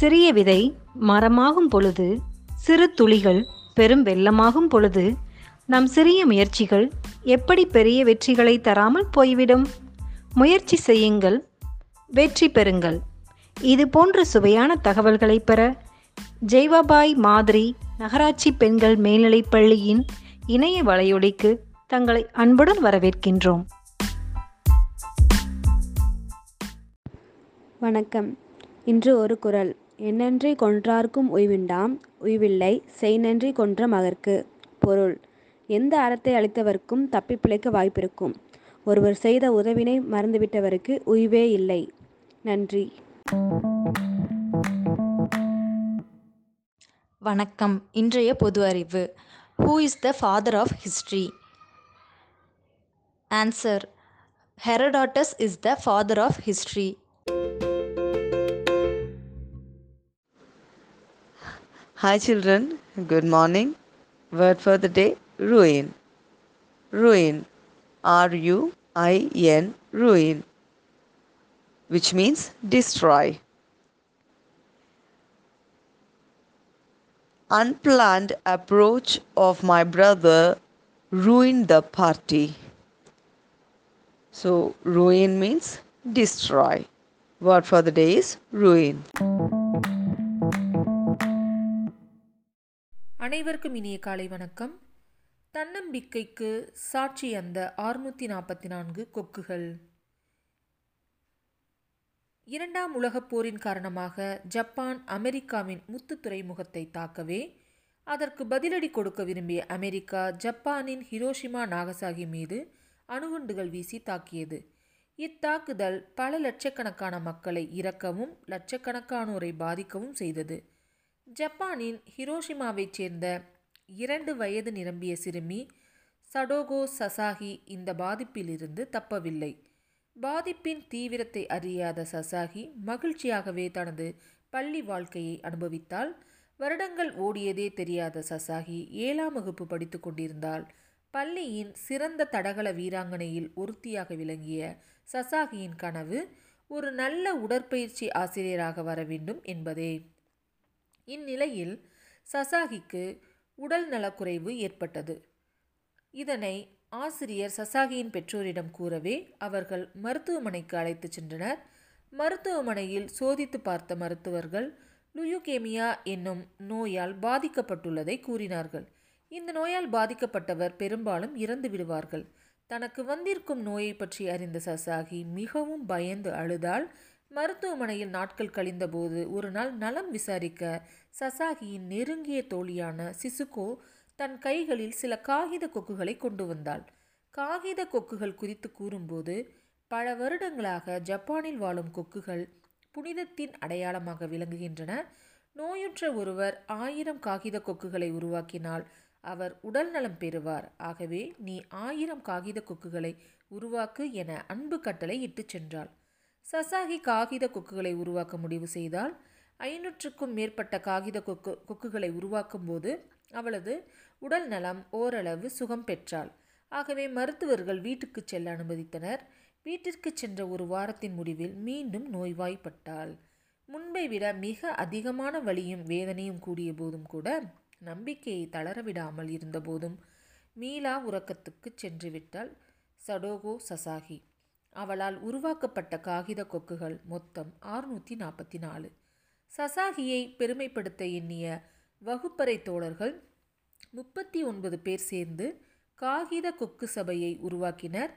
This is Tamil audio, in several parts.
சிறிய விதை மரமாகும் பொழுது சிறு துளிகள் பெரும் வெள்ளமாகும் பொழுது நம் சிறிய முயற்சிகள் எப்படி பெரிய வெற்றிகளை தராமல் போய்விடும்? முயற்சி செய்யுங்கள் வெற்றி பெறுங்கள். இது போன்ற சுவையான தகவல்களை பெற ஜெய்வாபாய் மாதிரி நகராட்சி பெண்கள் மேல்நிலைப் பள்ளியின் இணைய வலையொலிக்கு தங்களை அன்புடன் வரவேற்கின்றோம். வணக்கம். இன்று ஒரு குறள் எண்ணன்றி கொன்றார்க்கும் உய்விண்டாம் உய்வில்லை செய்நன்றி கொன்ற மகற்கு. பொருள் எந்த அறத்தை அளித்தவர்க்கும் தப்பி பிழைக்க வாய்ப்பிருக்கும். ஒருவர் செய்த உதவினை மறந்துவிட்டவருக்கு உய்வே இல்லை. நன்றி. வணக்கம். இன்றைய பொது அறிவு. Who is the father of history answer Herodotus is the father of history Hi children, good morning. Word for the day ruin. Ruin. R U I N ruin. Which means destroy. Unplanned approach of my brother ruined the party. So, ruin means destroy. Word for the day is ruin. அனைவருக்கும் இனிய காலை வணக்கம். தன்னம்பிக்கைக்கு சாட்சி அந்த ஆறுநூற்றி நாற்பத்தி நான்கு கொக்குகள். இரண்டாம் உலகப் போரின் காரணமாக ஜப்பான் அமெரிக்காவின் முத்து துறைமுகத்தை தாக்கவே அதற்கு பதிலடி கொடுக்க விரும்பிய அமெரிக்கா ஜப்பானின் ஹிரோஷிமா நாகசாகி மீது அணுகுண்டுகள் வீசி தாக்கியது. இத்தாக்குதல் பல லட்சக்கணக்கான மக்களை இறக்கவும் லட்சக்கணக்கானோரை பாதிக்கவும் செய்தது. ஜப்பானின் ஹிரோஷிமாவைச் சேர்ந்த இரண்டு வயது நிரம்பிய சிறுமி சடோகோ சசாகி இந்த பாதிப்பிலிருந்து தப்பவில்லை. பாதிப்பின் தீவிரத்தை அறியாத சசாகி மகிழ்ச்சியாகவே தனது பள்ளி வாழ்க்கையை அனுபவித்தால் வருடங்கள் ஓடியதே தெரியாத சசாகி ஏழாம் வகுப்பு படித்து கொண்டிருந்தால் பள்ளியின் சிறந்த தடகள வீராங்கனையில் ஒருத்தியாக விளங்கிய சசாகியின் கனவு ஒரு நல்ல உடற்பயிற்சி ஆசிரியராக வர வேண்டும் என்பதே. இந்நிலையில் சசாகிக்கு உடல் நலக்குறைவு ஏற்பட்டது. இதனை ஆசிரியர் சசாகியின் பெற்றோரிடம் கூறவே அவர்கள் மருத்துவமனைக்கு அழைத்துச் சென்றனர். மருத்துவமனையில் சோதித்து பார்த்த மருத்துவர்கள் லுயுகேமியா என்னும் நோயால் பாதிக்கப்பட்டுள்ளதை கூறினார்கள். இந்த நோயால் பாதிக்கப்பட்டவர் பெரும்பாலும் இறந்து விடுவார்கள். தனக்கு வந்திருக்கும் நோயை பற்றி அறிந்த சசாகி மிகவும் பயந்து அழுதால் மருத்துவமனையில் நாட்கள் கழிந்தபோது ஒரு நாள் நலம் விசாரிக்க சசாகியின் நெருங்கிய தோழியான சிசுகோ தன் கைகளில் சில காகித கொக்குகளை கொண்டு வந்தாள். காகித கொக்குகள் குறித்து கூறும்போது பல வருடங்களாக ஜப்பானில் வாழும் கொக்குகள் புனிதத்தின் அடையாளமாக விளங்குகின்றன. நோயுற்ற ஒருவர் ஆயிரம் காகித கொக்குகளை உருவாக்கினால் அவர் உடல் நலம் பெறுவார். ஆகவே நீ ஆயிரம் காகித கொக்குகளை உருவாக்கு என அன்பு கட்டளை இட்டுச் சென்றாள். சசாகி காகித கொக்குகளை உருவாக்க முடிவு செய்தால் ஐநூற்றுக்கும் மேற்பட்ட காகித கொக்கு கொக்குகளை உருவாக்கும் போது அவளது உடல் நலம் ஓரளவு சுகம் பெற்றாள். ஆகவே மருத்துவர்கள் வீட்டுக்கு செல்ல அனுமதித்தனர். வீட்டிற்கு சென்ற ஒரு வாரத்தின் முடிவில் மீண்டும் நோய்வாய்ப்பட்டாள். முன்பை விட மிக அதிகமான வலியும் வேதனையும் கூடிய போதும் கூட நம்பிக்கையை தளரவிடாமல் இருந்தபோதும் மீளா உறக்கத்துக்கு சென்று விட்டாள். சடோகோ சசாகி அவளால் உருவாக்கப்பட்ட காகித கொக்குகள் மொத்தம் ஆறுநூற்றி நாற்பத்தி நாலு சசாகியை பெருமைப்படுத்த எண்ணிய வகுப்பறை தோழர்கள் முப்பத்தி ஒன்பது பேர் சேர்ந்து காகித கொக்கு சபையை உருவாக்கினர்.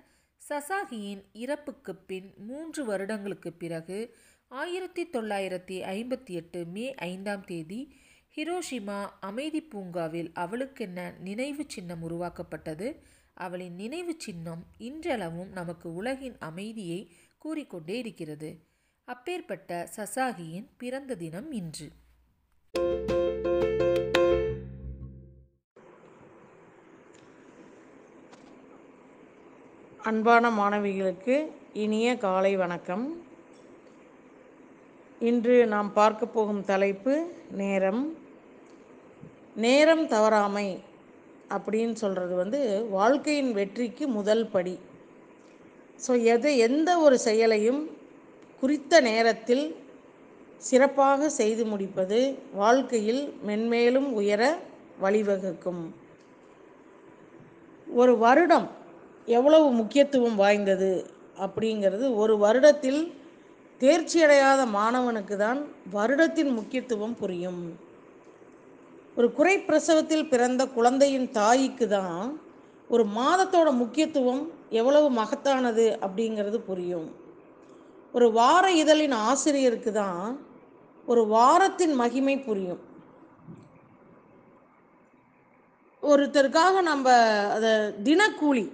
சசாகியின் இறப்புக்கு பின் மூன்று வருடங்களுக்கு பிறகு ஆயிரத்தி தொள்ளாயிரத்தி ஐம்பத்தி எட்டு மே ஐந்தாம் தேதி ஹிரோஷிமா அமைதி பூங்காவில் அவளுக்கென்ன நினைவு சின்னம் உருவாக்கப்பட்டது? அவளின் நினைவு சின்னம் இன்றளவும் நமக்கு உலகின் அமைதியை கூறிக்கொண்டே இருக்கிறது. அப்பேற்பட்ட சசாகியின் பிறந்த தினம் இன்று. அன்பான மாணவிகளுக்கு இனிய காலை வணக்கம். இன்று நாம் பார்க்க போகும் தலைப்பு நேரம். நேரம் தவறாமை. அப்படின்னு சொல்கிறது வந்து வாழ்க்கையின் வெற்றிக்கு முதல் படி. ஸோ எது எந்த ஒரு செயலையும் குறித்த நேரத்தில் சிறப்பாக செய்து முடிப்பது வாழ்க்கையில் மென்மேலும் உயர வழிவகுக்கும். ஒரு வருடம் எவ்வளவு முக்கியத்துவம் வாய்ந்தது அப்படிங்கிறது ஒரு வருடத்தில் தேர்ச்சியடையாத மாணவனுக்கு தான் வருடத்தின் முக்கியத்துவம் புரியும். ஒரு குறை பிரசவத்தில் பிறந்த குழந்தையின் தாய்க்கு தான் ஒரு மாதத்தோட முக்கியத்துவம் எவ்வளவு மகத்தானது அப்படிங்கிறது புரியும். ஒரு வார இதழின் ஆசிரியருக்கு தான் ஒரு வாரத்தின் மகிமை புரியும். ஒருத்தருக்காக நம்ம அதை தினக்கூலி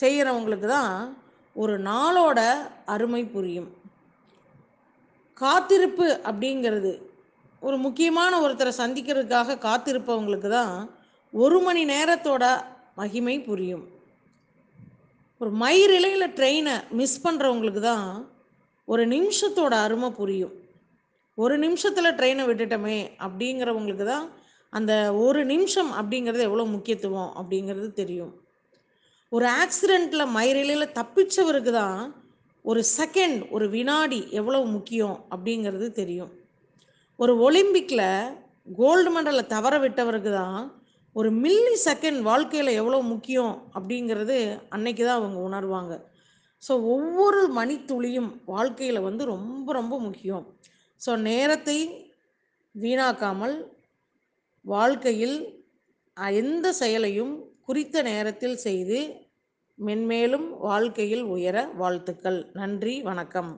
செய்கிறவங்களுக்கு தான் ஒரு நாளோட அருமை புரியும். காத்திருப்பு அப்படிங்கிறது ஒரு முக்கியமான ஒருத்தரை சந்திக்கிறதுக்காக காத்திருப்பவங்களுக்கு தான் ஒரு மணி நேரத்தோட மகிமை புரியும். ஒரு மயிரிலையில் ட்ரெயினை மிஸ் பண்ணுறவங்களுக்கு தான் ஒரு நிமிஷத்தோட அருமை புரியும். ஒரு நிமிஷத்தில் ட்ரெயினை விட்டுட்டோமே அப்படிங்கிறவங்களுக்கு தான் அந்த ஒரு நிமிஷம் அப்படிங்கிறது எவ்வளோ முக்கியத்துவம் அப்படிங்கிறது தெரியும். ஒரு ஆக்சிடெண்ட்டில் மயிரிலையில் தப்பிச்சவருக்கு தான் ஒரு செகண்ட் ஒரு வினாடி எவ்வளோ முக்கியம் அப்படிங்கிறது தெரியும். ஒரு ஒலிம்பிக்கில் கோல்டு மெடலை தவற விட்டவருக்கு தான் ஒரு மில்லி செகண்ட் வாழ்க்கையில் எவ்வளோ முக்கியம் அப்படிங்கிறது அன்னைக்கு தான் அவங்க உணர்வாங்க. ஸோ ஒவ்வொரு மணித்துளியும் வாழ்க்கையில் வந்து ரொம்ப ரொம்ப முக்கியம். ஸோ நேரத்தை வீணாக்காமல் வாழ்க்கையில் எந்த செயலையும் குறித்த நேரத்தில் செய்து மென்மேலும் வாழ்க்கையில் உயர வாழ்த்துக்கள். நன்றி வணக்கம்.